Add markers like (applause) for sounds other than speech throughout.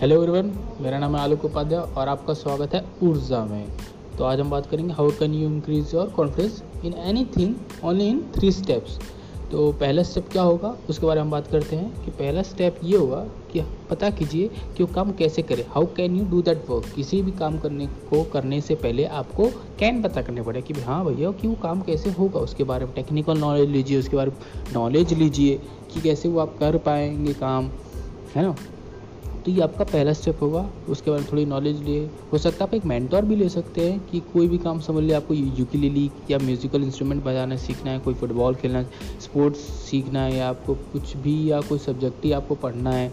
Hello everyone मेरा नाम है आलोक उपाध्याय और आपका स्वागत है ऊर्जा में। तो आज हम बात करेंगे how can you increase your confidence in any thing only in three steps तो पहला स्टेप क्या होगा? उसके बारे में हम बात करते हैं कि पहला स्टेप ये होगा कि पता कीजिए कि वो काम कैसे करें। How can you do that work किसी भी काम करने को करने से पहले आपको कैन पता करने पड़े कि हाँ भैया, कि वो काम कैसे होगा। उसके बारे में टेक्निकल नॉलेज लीजिए, उसके बारे में नॉलेज लीजिए कि कैसे वो आप कर पाएँगे काम, है ना? तो ये आपका पहला स्टेप होगा। उसके बाद थोड़ी नॉलेज लिए। हो सकता है आप एक मेंटोर भी ले सकते हैं कि कोई भी काम समझ लिया आपको यूकिलेली या म्यूज़िकल इंस्ट्रूमेंट बजाना सीखना है, कोई फुटबॉल खेलना स्पोर्ट्स सीखना है, या आपको कुछ भी या कोई सब्जेक्ट ही आपको पढ़ना है।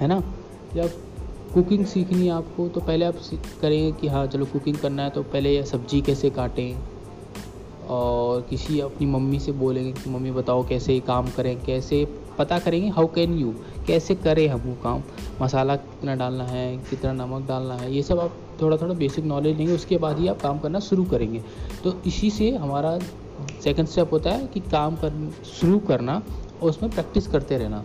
है ना? या कुकिंग सीखनी है आपको तो पहले आप करेंगे कि हाँ चलो कुकिंग करना है तो पहले सब्ज़ी कैसे काटें? और किसी अपनी मम्मी से बोलेंगे कि मम्मी बताओ कैसे काम करें, कैसे पता करेंगे हाउ कैन यू कैसे करें हम वो काम, मसाला कितना डालना है, कितना नमक डालना है, ये सब आप थोड़ा थोड़ा बेसिक नॉलेज लेंगे, उसके बाद ही आप काम करना शुरू करेंगे। तो इसी से हमारा सेकंड स्टेप होता है कि काम कर, शुरू करना और उसमें प्रैक्टिस करते रहना।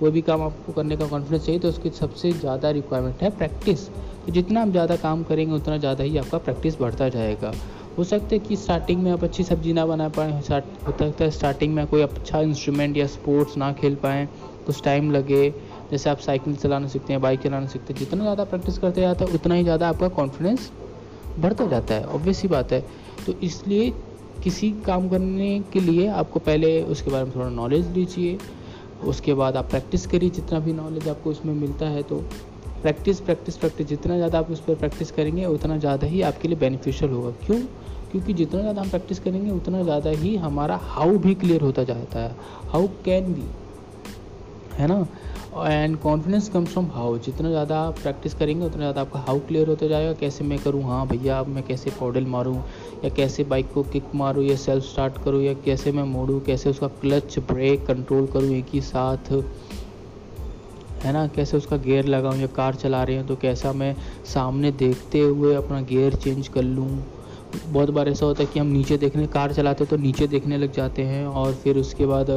कोई भी काम आपको करने का कॉन्फिडेंस चाहिए तो उसकी सबसे ज़्यादा रिक्वायरमेंट है प्रैक्टिस तो जितना आप ज़्यादा काम करेंगे, उतना ज़्यादा ही आपका प्रैक्टिस बढ़ता जाएगा। हो सकता है कि स्टार्टिंग में आप अच्छी सब्ज़ी ना बना पाएँ हो सकता है स्टार्टिंग में कोई अच्छा इंस्ट्रूमेंट या स्पोर्ट्स ना खेल पाएँ, कुछ टाइम लगे, जैसे आप साइकिल चलाना सीखते हैं बाइक चलाना सीखते हैं, जितना ज़्यादा प्रैक्टिस करते जाते हैं, उतना ही ज़्यादा आपका कॉन्फिडेंस बढ़ता जाता है ऑब्वियस ही बात है। तो इसलिए किसी काम करने के लिए आपको पहले उसके बारे में थोड़ा नॉलेज लीजिए, उसके बाद आप प्रैक्टिस करिए, जितना भी नॉलेज आपको उसमें मिलता है तो प्रैक्टिस प्रैक्टिस प्रैक्टिस, जितना ज़्यादा आप उस पर प्रैक्टिस करेंगे, उतना ज़्यादा ही आपके लिए बेनिफिशियल होगा। क्यों? क्योंकि जितना ज़्यादा हम प्रैक्टिस करेंगे, उतना ज़्यादा ही हमारा हाउ भी क्लियर होता जाता है। हाउ कैन बी, है ना? And confidence comes from how. जितना ज़्यादा आप प्रैक्टिस करेंगे, उतना ज़्यादा आपका हाउ क्लियर होता जाएगा। कैसे मैं करूँ? हाँ भैया, अब मैं कैसे पॉडल मारूँ? या कैसे बाइक को किक मारूँ? या सेल्फ स्टार्ट करूँ? या कैसे मैं मोड़ूँ? कैसे उसका क्लच ब्रेक कंट्रोल करूँ एक ही साथ? है ना? कैसे उसका गियर लगाऊँ या कार चला रहे हैं तो कैसा मैं सामने देखते हुए अपना गियर चेंज कर लूँ? बहुत बार ऐसा होता है कि हम नीचे देखने, कार चलाते तो नीचे देखने लग जाते हैं और फिर उसके बाद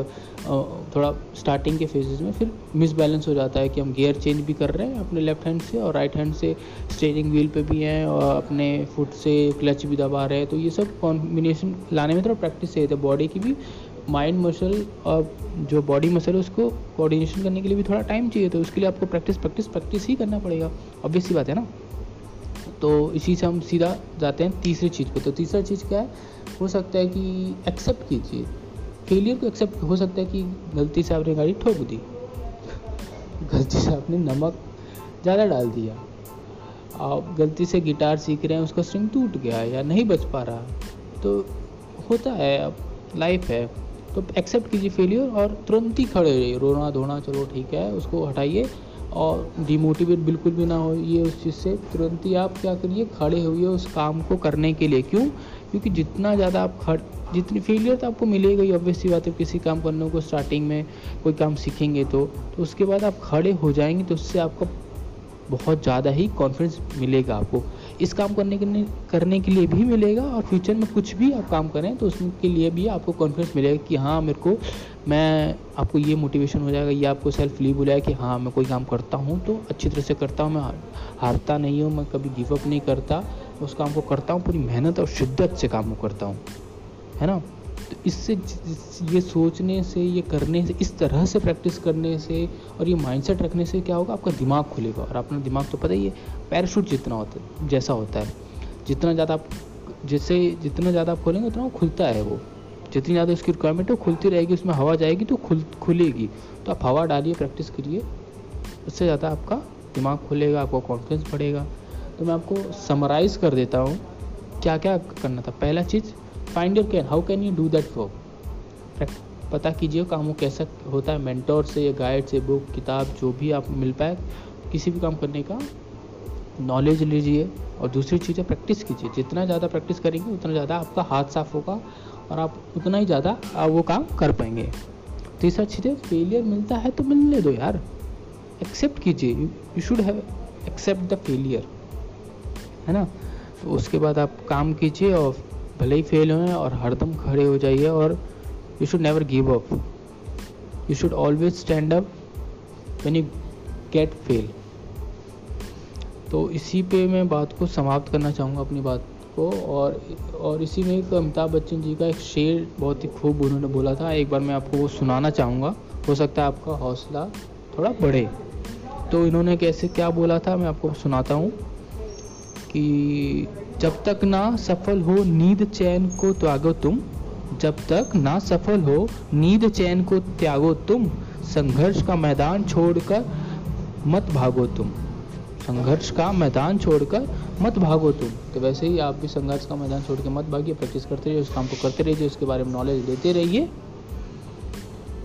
थोड़ा स्टार्टिंग के फेजेस में फिर मिसबैलेंस हो जाता है कि हम गियर चेंज भी कर रहे हैं अपने लेफ़्ट हैंड से और राइट हैंड से स्टेयरिंग व्हील पे भी हैं और अपने फुट से क्लच भी दबा रहे हैं। तो ये सब कॉम्बिनेशन लाने में थोड़ा प्रैक्टिस चाहिए बॉडी की भी। माइंड मसल और जो बॉडी मसल है, उसको कोऑर्डिनेशन करने के लिए भी थोड़ा टाइम चाहिए तो उसके लिए आपको प्रैक्टिस प्रैक्टिस प्रैक्टिस ही करना पड़ेगा। ऑब्वियस सी बात है ना? तो इसी से हम सीधा जाते हैं तीसरी चीज़ पे। तो तीसरा चीज़ क्या है? हो सकता है कि एक्सेप्ट कीजिए। फेलियर को एक्सेप्ट हो सकता है कि गलती से आपने गाड़ी ठोक दी। (laughs) गलती से आपने नमक ज़्यादा डाल दिया। आप गलती से गिटार सीख रहे हैं, उसका स्ट्रिंग टूट गया या नहीं बच पा रहा। तो होता है, अब लाइफ है। तो एक्सेप्ट कीजिए फेलियर और तुरंत ही खड़े रहिए। रोना धोना, चलो ठीक है, उसको हटाइए और डिमोटिवेट बिल्कुल भी ना हो ये उस चीज़ से। तुरंत ही आप क्या करिए, खड़े हुए उस काम को करने के लिए। क्यों? क्योंकि जितना ज़्यादा आप खड़, जितनी फेलियर तो आपको मिलेगा ही ऑब्वियसली बात है किसी काम करने को स्टार्टिंग में कोई काम सीखेंगे तो। तो उसके बाद आप खड़े हो जाएँगे तो उससे आपका बहुत ज़्यादा ही कॉन्फिडेंस मिलेगा आपको। इस काम करने के लिए करने के लिए भी मिलेगा और फ्यूचर में कुछ भी आप काम करें तो उसके लिए भी आपको कॉन्फिडेंस मिलेगा कि हाँ मेरे को मैं आपको ये मोटिवेशन हो जाएगा, ये आपको सेल्फ लीव हो जाएगा कि हाँ मैं कोई काम करता हूँ तो अच्छी तरह से करता हूँ, मैं हारता नहीं हूँ, मैं कभी गिवअप नहीं करता उस काम को करता हूँ, पूरी मेहनत और शिद्दत से काम को करता हूँ। है ना? तो इससे ये सोचने से, ये करने से, इस तरह से प्रैक्टिस करने से और ये माइंडसेट रखने से क्या होगा? आपका दिमाग खुलेगा। और अपना दिमाग तो पता ही है पैराशूट जितना होता है, जैसा होता है। जितना ज़्यादा आप, जैसे जितना ज़्यादा आप खोलेंगे, उतना खुलता है वो। जितनी ज़्यादा उसकी रिक्वायरमेंट है खुलती रहेगी। उसमें हवा जाएगी तो खुल, खुलेगी। तो आप हवा डालिए प्रैक्टिस करिए। उससे ज़्यादा आपका दिमाग खुलेगा, आपका कॉन्फिडेंस बढ़ेगा। तो मैं आपको समराइज़ कर देता हूँ क्या क्या करना था। पहला चीज़ find your can how can you do that work पता कीजिए काम वो कैसा होता है। मेंटोर से या गाइड से बुक किताब, जो भी आप मिल पाए, किसी भी काम करने का नॉलेज लीजिए और दूसरी चीज़ प्रैक्टिस कीजिए। जितना ज़्यादा प्रैक्टिस करेंगे, उतना ज़्यादा आपका हाथ साफ़ होगा और आप उतना ही ज़्यादा वो काम कर पाएँगे। तीसरा चीज़ फेलियर मिलता है तो मिलने दो यार। एक्सेप्ट कीजिए। You should have accept the failure है ना? तो उसके बाद आप काम कीजिए और भले ही फेल हों और हरदम खड़े हो जाइए और you should never give up you should always stand up when you get fail तो इसी पे मैं बात को समाप्त करना चाहूँगा अपनी बात को और और इसी में एक अमिताभ बच्चन जी का एक शेर बहुत ही खूब उन्होंने बोला था। एक बार मैं आपको वो सुनाना चाहूँगा। हो सकता है आपका हौसला थोड़ा बढ़े। तो इन्होंने कैसे क्या बोला था मैं आपको सुनाता हूँ। कि जब तक ना सफल हो नींद चैन को त्यागो तुम, जब तक ना सफल हो नींद चैन को त्यागो तुम, संघर्ष का मैदान छोड़कर मत भागो तुम। संघर्ष का मैदान छोड़कर मत भागो तुम। तो वैसे ही आप भी संघर्ष का मैदान छोड़ के मत भागिए, प्रैक्टिस करते रहिए, उस काम को करते रहिए उसके बारे में नॉलेज लेते रहिए।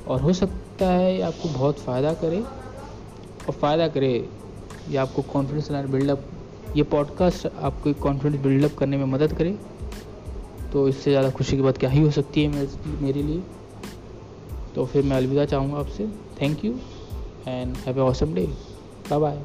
और हो सकता है आपको बहुत फ़ायदा करे। और फ़ायदा करे ये आपको कॉन्फिडेंस बिल्डअप ये पॉडकास्ट आपको कॉन्फिडेंस बिल्डअप करने में मदद करे। तो इससे ज़्यादा खुशी की बात क्या ही हो सकती है मेरे लिए। तो फिर मैं अलविदा चाहूँगा आपसे। Thank you and have a awesome day bye bye